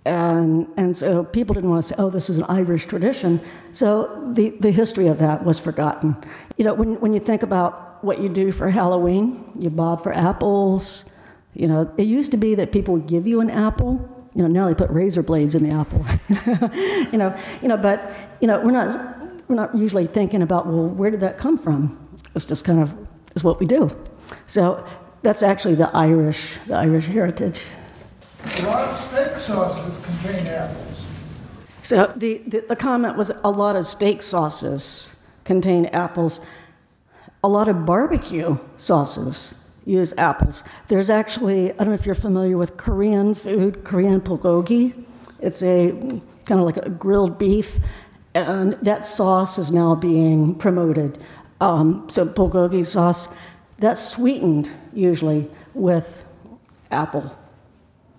And, and so people didn't want to say, oh, this is an Irish tradition. So the, the history of that was forgotten. You know, when, when you think about what you do for Halloween, you bob for apples. You know, it used to be that people would give you an apple. You know, now they put razor blades in the apple. (laughs) you know, you know, but you know, we're not we're not usually thinking about, well, where did that come from? It's just kind of is what we do. So that's actually the Irish, the Irish heritage. A lot of steak sauces contain apples. So the, the, the comment was a lot of steak sauces contain apples. A lot of barbecue sauces use apples. There's actually, I don't know if you're familiar with Korean food, Korean bulgogi. It's a kind of like a grilled beef and that sauce is now being promoted. Um, so bulgogi sauce, that's sweetened usually with apple.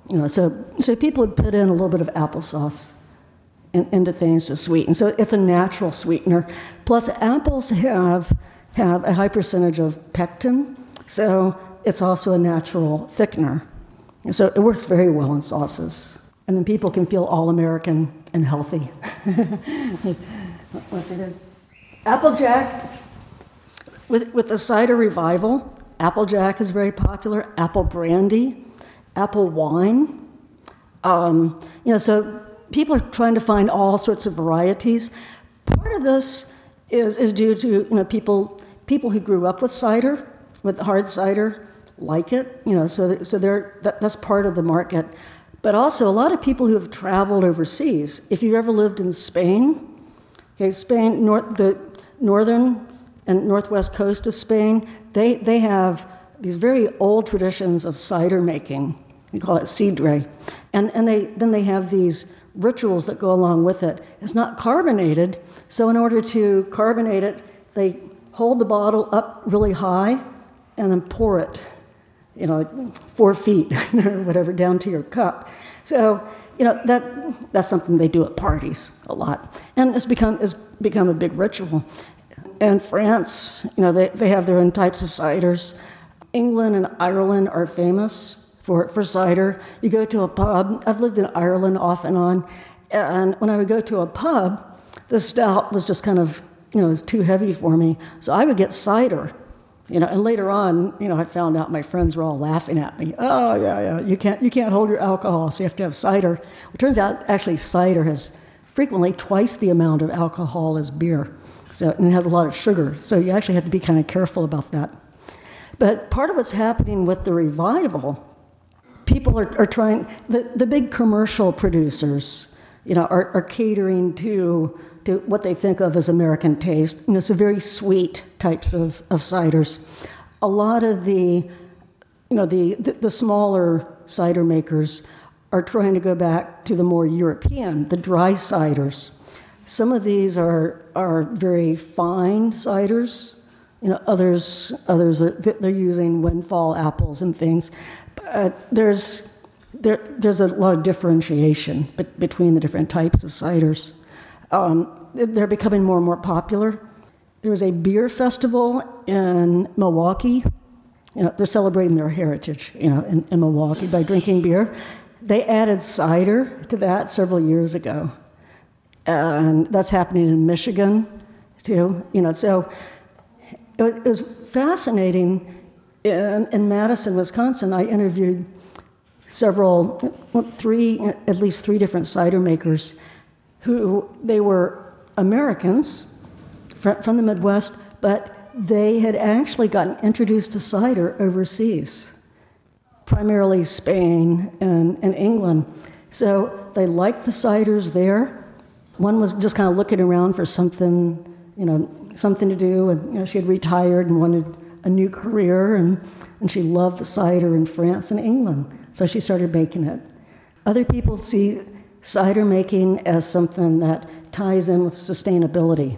You know, so so people would put in a little bit of applesauce in, into things to sweeten. So it's a natural sweetener. Plus, apples have have a high percentage of pectin, so it's also a natural thickener. So it works very well in sauces. And then people can feel all American and healthy. (laughs) Let's see this. Applejack, with, with the cider revival, Applejack is very popular, apple brandy, apple wine. Um, you know, so people are trying to find all sorts of varieties. Part of this is, is due to you know people people who grew up with cider, with hard cider, like it. You know, so so that, that's part of the market but also a lot of people who have traveled overseas. If you've ever lived in Spain, okay, Spain, north, the northern and northwest coast of Spain, they, they have these very old traditions of cider making. We call it sidra. And, and they, then they have these rituals that go along with it. It's not carbonated, so in order to carbonate it, they hold the bottle up really high and then pour it you know, four feet or (laughs) whatever down to your cup. So, you know, that, that's something they do at parties a lot. And it's become, it's become a big ritual. In France, you know, they, they have their own types of ciders. England and Ireland are famous for, for cider. You go to a pub, I've lived in Ireland off and on, and when I would go to a pub, the stout was just kind of, you know, it was too heavy for me. So I would get cider you know, and later on, you know, I found out my friends were all laughing at me. Oh, yeah, yeah, you can't, you can't hold your alcohol, so you have to have cider. It turns out, actually, cider has frequently twice the amount of alcohol as beer, so and it has a lot of sugar. So you actually have to be kind of careful about that. But part of what's happening with the revival, people are, are trying. The, the big commercial producers, you know, are, are catering to to what they think of as American taste. You know, so very sweet types of, of ciders. A lot of the, you know, the, the, the smaller cider makers are trying to go back to the more European, the dry ciders. Some of these are, are very fine ciders. You know, others, others are, they're using windfall apples and things. But there's, there, there's a lot of differentiation between the different types of ciders. Um, they're becoming more and more popular. There's a beer festival in Milwaukee. You know, they're celebrating their heritage, you know, in, in Milwaukee by drinking beer. they added cider to that several years ago, and that's happening in Michigan too. You know, so it was, it was fascinating. In, in Madison, Wisconsin, I interviewed several, three, at least three different cider makers, who they were Americans from the Midwest, but they had actually gotten introduced to cider overseas, primarily Spain and, and England. So they liked the ciders there. One was just kind of looking around for something, you know, something to do, and you know, she had retired and wanted a new career, and, and she loved the cider in France and England, so she started making it. Other people see cider making as something that ties in with sustainability,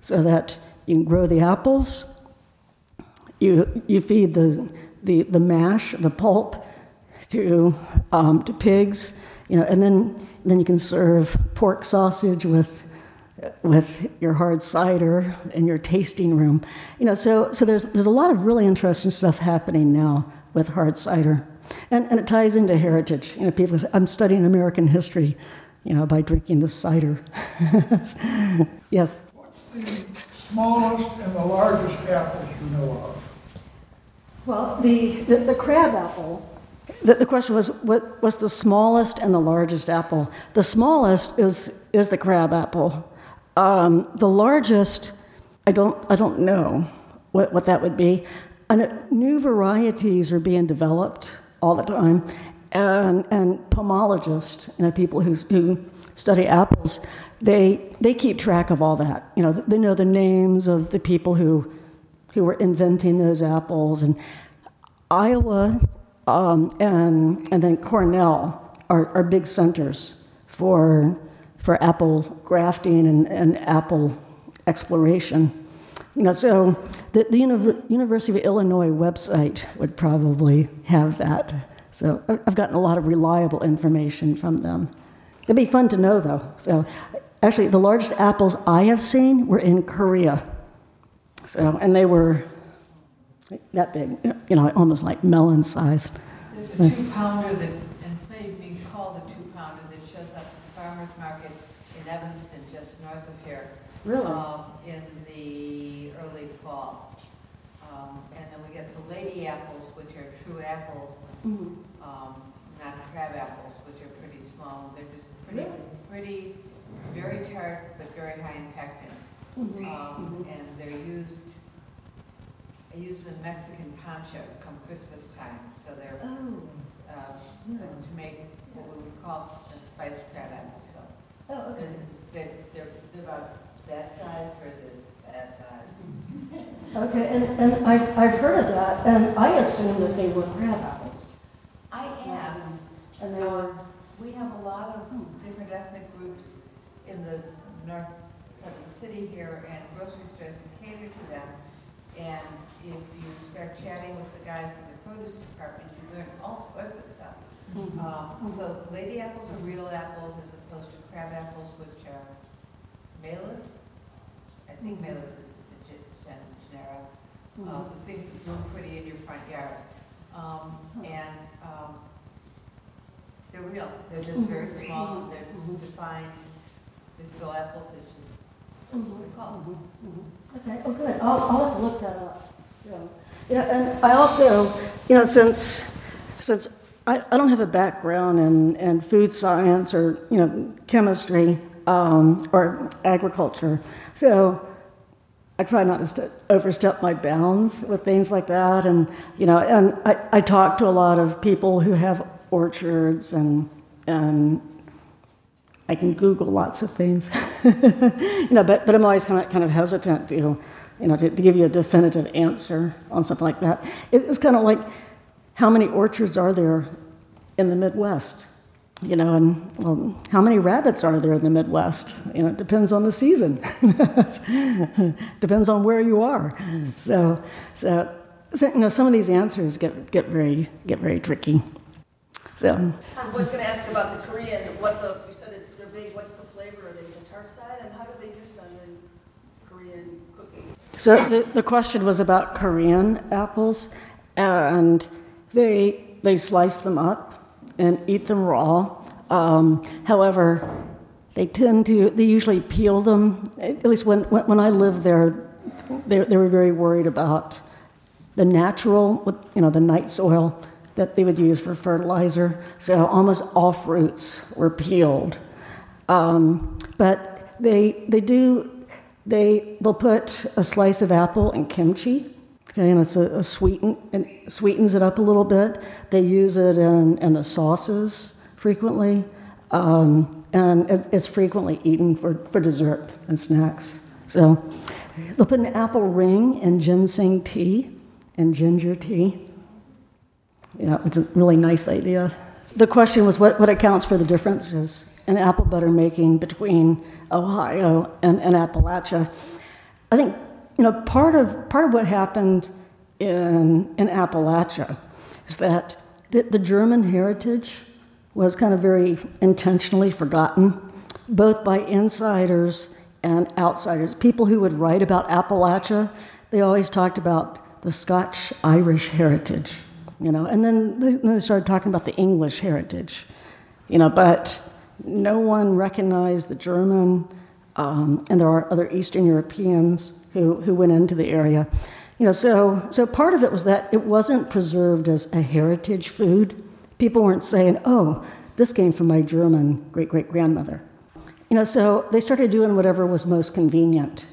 so that you can grow the apples, you, you feed the, the, the mash, the pulp, to, um, to pigs, you know, and then, then you can serve pork sausage with, with your hard cider in your tasting room. You know, so, so there's, there's a lot of really interesting stuff happening now with hard cider. And, and it ties into heritage. You know, people say, I'm studying American history, you know, by drinking this cider. (laughs) yes. What's the smallest and the largest apples you know of? Well, the, the, the crab apple, the, the question was what, what's the smallest and the largest apple? The smallest is, is the crab apple. Um, the largest, I don't, I don't know what, what that would be. And it, new varieties are being developed all the time. And, and pomologists, you know, people who, who study apples, they, they keep track of all that. You know, they know the names of the people who, who were inventing those apples. And Iowa um, and, and then Cornell are, are big centers for, for apple grafting and, and apple exploration. You know, so the, the Univ- University of Illinois website would probably have that. So I've gotten a lot of reliable information from them. It'd be fun to know, though. So actually, the largest apples I have seen were in Korea. So, and they were that big, you know, almost like melon sized. There's a two pounder that, and it's maybe being called a two pounder that shows up at the farmer's market in Evanston, just north of here. um, In the early fall. Um, And then we get the lady apples, which are true apples, Mhm. um, not crab apples, which are pretty small. They're just pretty, pretty, very tart, but very high in pectin. Mm-hmm. Um, And they're used, I use them in Mexican ponche come Christmas time, so they're, Oh, uh, to make what we would call a spiced crab apple, so. oh, okay. It's- They're, they're they're about that size versus that size. Okay, and, and I, I've heard of that, and I assumed that they were crab apples. I asked, And they were, um, we have a lot of different ethnic groups in the north part of the city here, and grocery stores cater to them. And if you start chatting with the guys in the produce department, you learn all sorts of stuff. Um, So lady apples are real apples as opposed to crab apples, which are malus. I think malus is is the ge- gen- uh, the things that bloom pretty in your front yard. Um, And um, they're real, they're just very small, they're defined, they're still apples, they're just, that's what they're called. okay, oh, good, I'll, I'll have to look that up. Yeah, Yeah, and I also, you know, since, since I, I don't have a background in, in food science or, you know, chemistry um, or agriculture, so I try not to st- overstep my bounds with things like that. And, you know, and I, I talk to a lot of people who have orchards and, and I can Google lots of things. (laughs) you know, but, but I'm always kind of, kind of hesitant to, you know, to, to give you a definitive answer on something like that. It, it's kind of like how many orchards are there in the Midwest? You know, and well, how many rabbits are there in the Midwest? You know, it depends on the season. (laughs) depends on where you are. So, so, so, you know, some of these answers get, get very get very tricky. So, I was gonna ask about the Korean, what the, you said it's, they're big, what's the flavor? Are they the tart side, and how do they use them in Korean cooking? so the, the question was about Korean apples, and they they slice them up and eat them raw. Um, however, they tend to, they usually peel them. At least when, when, when I lived there, they, they were very worried about the natural, you know, the night soil that they would use for fertilizer. So almost all fruits were peeled. Um, but they, they do, they, they'll put a slice of apple in kimchi. Okay, and it's a, a sweeten, it sweetens it up a little bit. They use it in, in the sauces frequently, um, and it's frequently eaten for, for dessert and snacks. So they'll put an apple ring in ginseng tea and ginger tea. Yeah, it's a really nice idea. The question was what, what accounts for the differences in apple butter making between Ohio and, and Appalachia. I think you know part of part of what happened in in Appalachia is that the, the German heritage was kind of very intentionally forgotten, both by insiders and outsiders. People who would write about Appalachia, they always talked about the Scotch Irish heritage, you know, and then they, then they started talking about the English heritage, you know, but no one recognized the German, um, and there are other Eastern Europeans who, who went into the area. You know, so, so part of it was that it wasn't preserved as a heritage food. People weren't saying, oh, this came from my German great great grandmother. You know, so they started doing whatever was most convenient,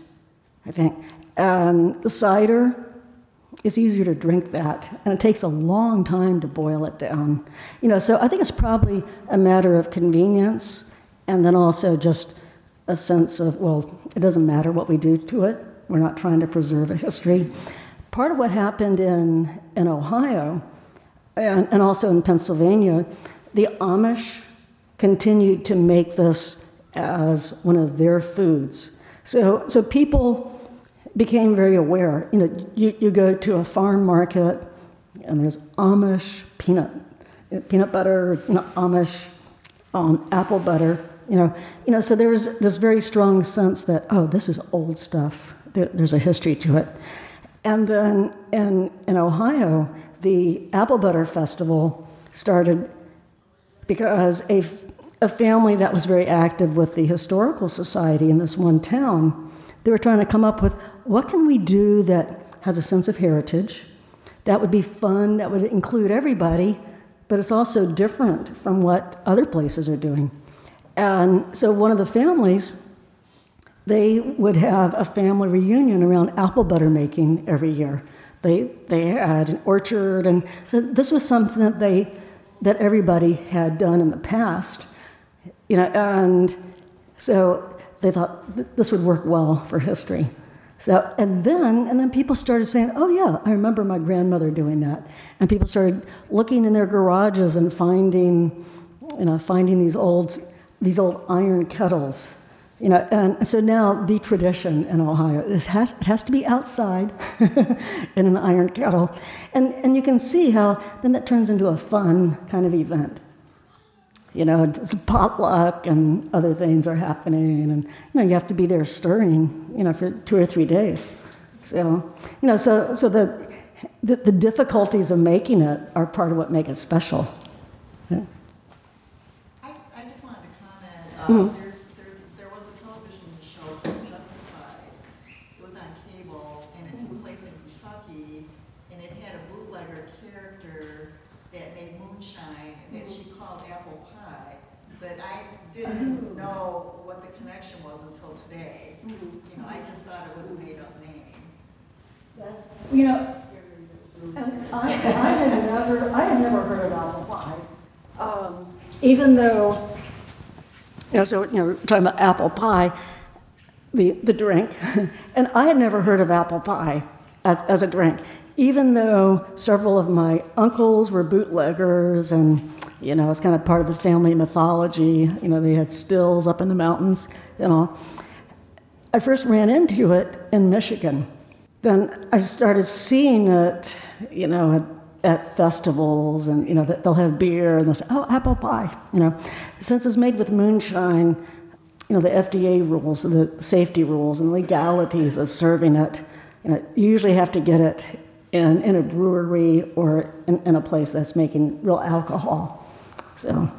I think. And the cider, it's easier to drink that, and it takes a long time to boil it down. You know, so I think it's probably a matter of convenience, and then also just a sense of, well, it doesn't matter what we do to it. We're not trying to preserve a history. Part of what happened in, in Ohio and, and also in Pennsylvania, the Amish continued to make this as one of their foods. So, so people became very aware. You know, you, you go to a farm market and there's Amish peanut, peanut butter, you know, Amish um, apple butter. You know, you know. So there was this very strong sense that oh, this is old stuff. There, there's a history to it. And then in in Ohio, the apple butter festival started because a a family that was very active with the historical society in this one town they were trying to come up with what can we do that has a sense of heritage, that would be fun, that would include everybody, but it's also different from what other places are doing. And so one of the families, they would have a family reunion around apple butter making every year. They, they had an orchard, and so this was something that they that everybody had done in the past, you know, and so they thought this would work well for history. So, and then, and then people started saying, oh yeah, I remember my grandmother doing that. And people started looking in their garages and finding, you know, finding these old, these old iron kettles. You know, and so now the tradition in Ohio is has, it has to be outside (laughs) in an iron kettle. And, and you can see how then that turns into a fun kind of event you know, it's a potluck and other things are happening, and you know, you have to be there stirring, you know, for two or three days. So, you know, so so the the, the difficulties of making it are part of what make it special. Yeah. I, I just wanted to comment. mm-hmm. You know, and I, I had never, I had never heard of apple pie. Um, even though, you know, so, you know, we're talking about apple pie, the, the drink, (laughs) and I had never heard of apple pie as, as a drink, even though several of my uncles were bootleggers and, you know, it's kind of part of the family mythology. You know, they had stills up in the mountains, you know. I first ran into it in Michigan then I started seeing it, you know, at, at festivals, and you know, they'll have beer, and they'll say, "Oh, apple pie," you know. Since it's made with moonshine, you know, the FDA rules, the safety rules, and legalities of serving it, you know, you usually have to get it in, in a brewery or in, in a place that's making real alcohol. So,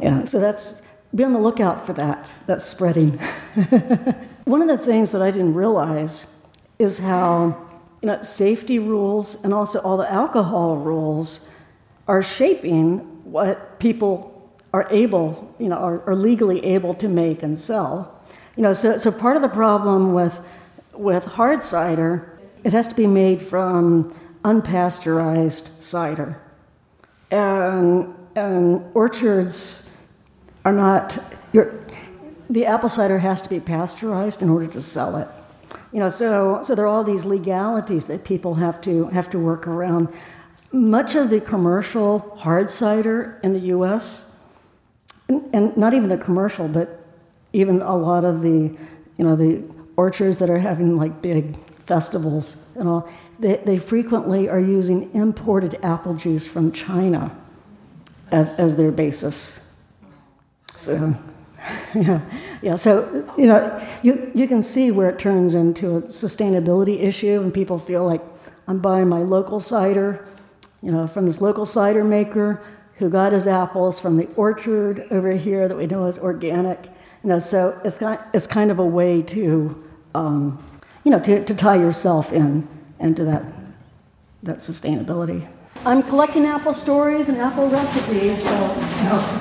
yeah, so that's, be on the lookout for that. That's spreading. (laughs) One of the things that I didn't realize is how, you know, safety rules and also all the alcohol rules are shaping what people are able, you know, are, are legally able to make and sell. You know, so, so part of the problem with, with hard cider, it has to be made from unpasteurized cider. And, and orchards are not, the apple cider has to be pasteurized in order to sell it. You know, so, so there are all these legalities that people have to, have to work around. Much of the commercial hard cider in the US, and, and not even the commercial, but even a lot of the, you know, the orchards that are having like big festivals and all, they, they frequently are using imported apple juice from China as, as their basis. So, (laughs) yeah, yeah. So, you know, you, you can see where it turns into a sustainability issue, and people feel like I'm buying my local cider, you know, from this local cider maker who got his apples from the orchard over here that we know is organic. You know, so it's kind, it's kind of a way to, um, you know, to, to tie yourself in into that, that sustainability. I'm collecting apple stories and apple recipes, so.